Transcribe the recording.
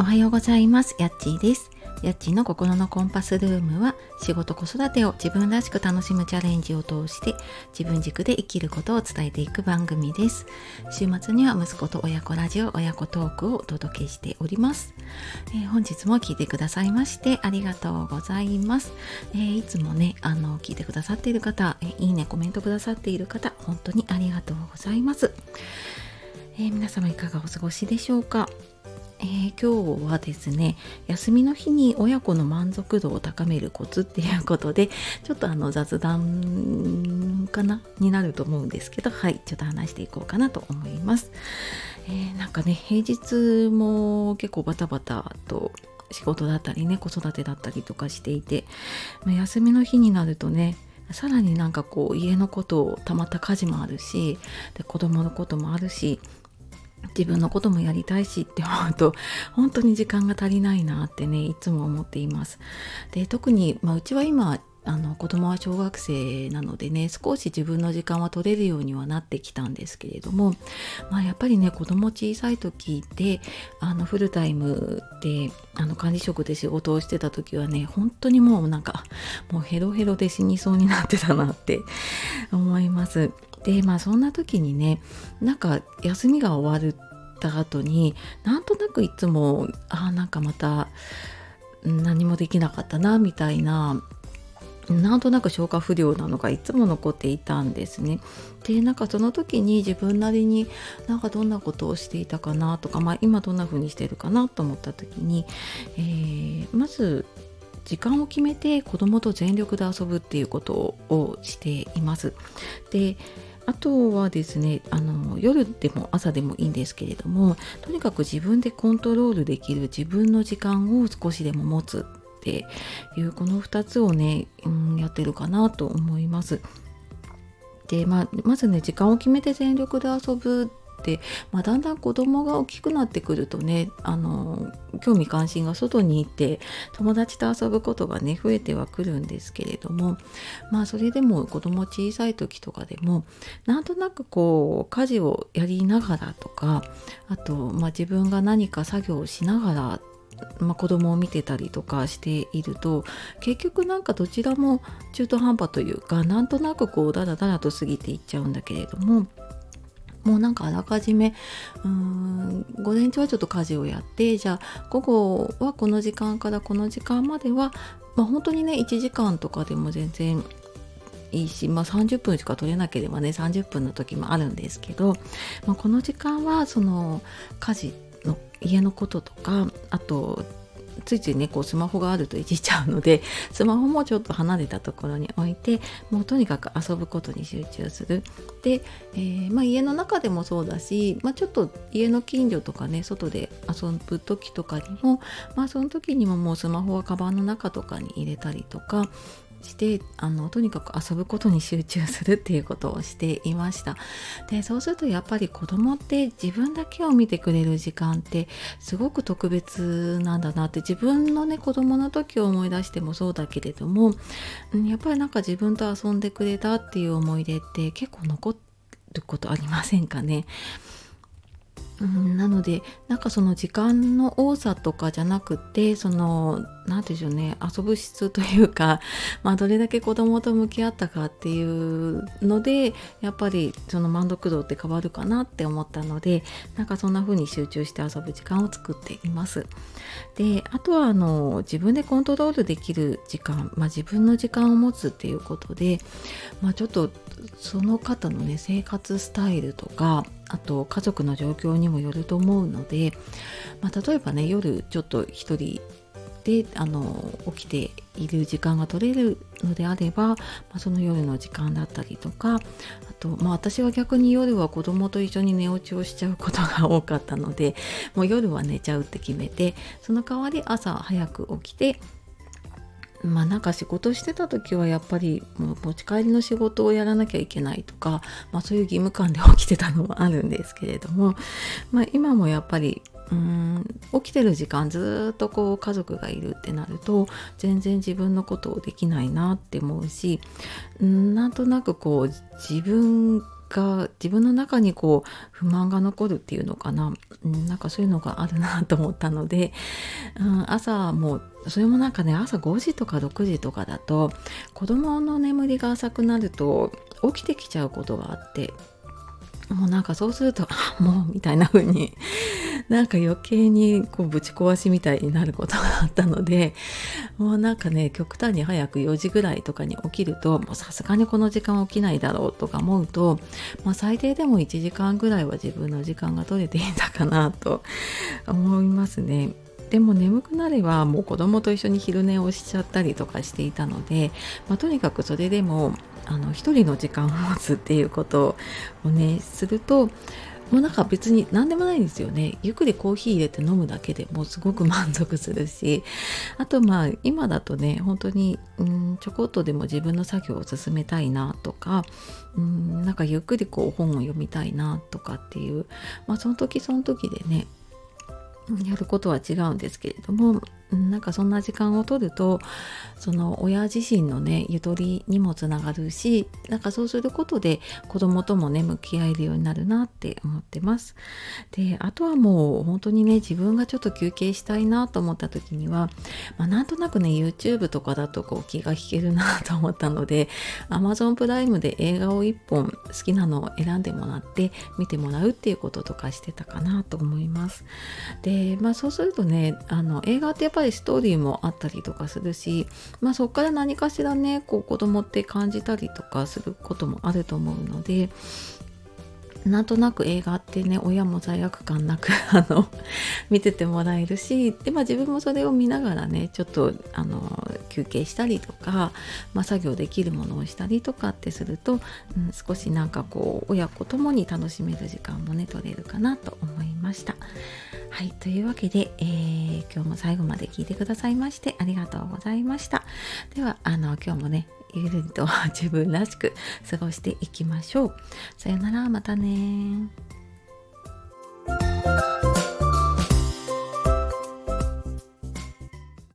おはようございます。やっちーです。やっちーの心のコンパスルームは仕事子育てを自分らしく楽しむチャレンジを通して自分軸で生きることを伝えていく番組です。週末には息子と親子ラジオ親子トークをお届けしております、えー、本日も聞いてくださいましてありがとうございます、えー、いつもねあの聞いてくださっている方、え、いいねコメントくださっている方本当にありがとうございます、え皆様いかがお過ごしでしょうか？えー、今日はですね休みの日に親子の満足度を高めるコツっていうことでちょっとあの雑談かなになると思うんですけどはいちょっと話していこうかなと思います、えー、なんかね平日も結構バタバタと仕事だったりね子育てだったりとかしていて、ま、休みの日になるとねさらになんかこう家のことをたまった家事もあるしで子供のこともあるし自分のこともやりたいしって思うと 本当に時間が足りないなってねいつも思っています。で特に、まあ、うちは今あの子供は小学生なのでね少し自分の時間は取れるようにはなってきたんですけれども、まあ、やっぱりね子供小さい時であのフルタイムであの管理職で仕事をしてた時はね本当にもうなんかもうヘロヘロで死にそうになってたなって思います。でまあそんな時にねなんか休みが終わった後になんとなくいつもあなんかまた何もできなかったなみたいななんとなく消化不良なのがいつも残っていたんですね。でなんかその時に自分なりになんかどんなことをしていたかなとか、まあ、今どんな風にしてるかなと思った時に、えー、まず時間を決めて子供と全力で遊ぶっていうことをしています。であとはですねあの夜でも朝でもいいんですけれどもとにかく自分でコントロールできる自分の時間を少しでも持つっていうこの2つをね、うん、やってるかなと思います。で、ま、まずね時間を決めて全力で遊ぶ、まあ、だんだん子供が大きくなってくるとねあの興味関心が外に行って友達と遊ぶことがね増えてはくるんですけれどもまあそれでも子供小さい時とかでもなんとなくこう家事をやりながらとかあと、まあ、自分が何か作業をしながらまあ、子供を見てたりとかしていると結局なんかどちらも中途半端というかなんとなくこうダラダラと過ぎていっちゃうんだけれどももうなんかあらかじめうーん午前中はちょっと家事をやってじゃあ午後はこの時間からこの時間までは、まあ、本当にね1時間とかでも全然いいし、まあ、30分しか取れなければね30分の時もあるんですけど、まあ、この時間はその家事の家のこととかあとついついねこうスマホがあるといじっちゃうので スマホもちょっと離れたところに置いてもうとにかく遊ぶことに集中する。で、えー、まあ、家の中でもそうだし、まあ、ちょっと家の近所とかね外で遊ぶ時とかにも、まあ、その時にももうスマホはカバンの中とかに入れたりとかしてあのとにかく遊ぶことに集中するっていうことをしていました。でそうするとやっぱり子供って自分だけを見てくれる時間ってすごく特別なんだなって自分のね子供の時を思い出してもそうだけれどもやっぱりなんか自分と遊んでくれたっていう思い出って結構残ることありませんかね。うん、なのでなんかその時間の多さとかじゃなくてその何て言うんでしょうね遊ぶ質というか、まあ、どれだけ子供と向き合ったかっていうのでやっぱりその満足度って変わるかなって思ったのでなんかそんな風に集中して遊ぶ時間を作っています。であとはあの自分でコントロールできる時間、まあ、自分の時間を持つっていうことで、まあ、ちょっとその方のね生活スタイルとかあと家族の状況にもよると思うので、まあ、例えばね夜ちょっと一人であの起きている時間が取れるのであれば、まあ、その夜の時間だったりとかあと、まあ、私は逆に夜は子供と一緒に寝落ちをしちゃうことが多かったのでもう夜は寝ちゃうって決めてその代わり朝早く起きてまあなんか仕事してた時はやっぱりもう持ち帰りの仕事をやらなきゃいけないとか、まあ、そういう義務感で起きてたのもあるんですけれども、まあ、今もやっぱりうん起きてる時間ずっとこう家族がいるってなると全然自分のことをできないなって思うしなんとなくこう自分が自分の中にこう不満が残るっていうのかな、うん、なんかそういうのがあるなと思ったので、うん、朝もそれもなんかね朝5時とか6時とかだと子供の眠りが浅くなると起きてきちゃうことがあってもうなんかそうするとあもうみたいな風になんか余計にこうぶち壊しみたいになることがあったので もうなんかね極端に早く4時ぐらいとかに起きるともうさすがにこの時間起きないだろうとか思うと、まあ、最低でも1時間ぐらいは自分の時間が取れていたかなと 思いますね。でも眠くなればもう子供と一緒に昼寝をしちゃったりとかしていたので、まあ、とにかくそれでもあの一人の時間を持つっていうことをねするともうなんか別に何でもないんですよね。ゆっくりコーヒー入れて飲むだけでもうすごく満足するし。あとまあ今だとね本当にうんちょこっとでも自分の作業を進めたいなとかうんなんかゆっくりこう本を読みたいなとかっていうまあその時その時でねやることは違うんですけれどもなんかそんな時間を取るとその親自身のねゆとりにもつながるしなんかそうすることで子供ともね向き合えるようになるなって思ってます。であとはもう本当にね自分がちょっと休憩したいなと思った時には、まあ、なんとなくね YouTube とかだとこう気が引けるなと思ったので Amazon プライムで映画を1本好きなのを選んでもらって見てもらうっていうこととかしてたかなと思います。でまあそうするとねあの映画ってやっぱぱりストーリーもあったりとかするし、まあ、そこから何かしらねこう子供って感じたりとかすることもあると思うのでなんとなく映画ってね親も罪悪感なく あの見ててもらえるしで、まあ、自分もそれを見ながらねちょっとあの休憩したりとか、まあ、作業できるものをしたりとかってすると、うん、少しなんかこう親子ともに楽しめる時間もね取れるかなと思いました。はい、というわけで、えー、今日も最後まで聞いてくださいましてありがとうございました。では、あの今日もね、ゆるりと自分らしく過ごしていきましょう。さよなら、またね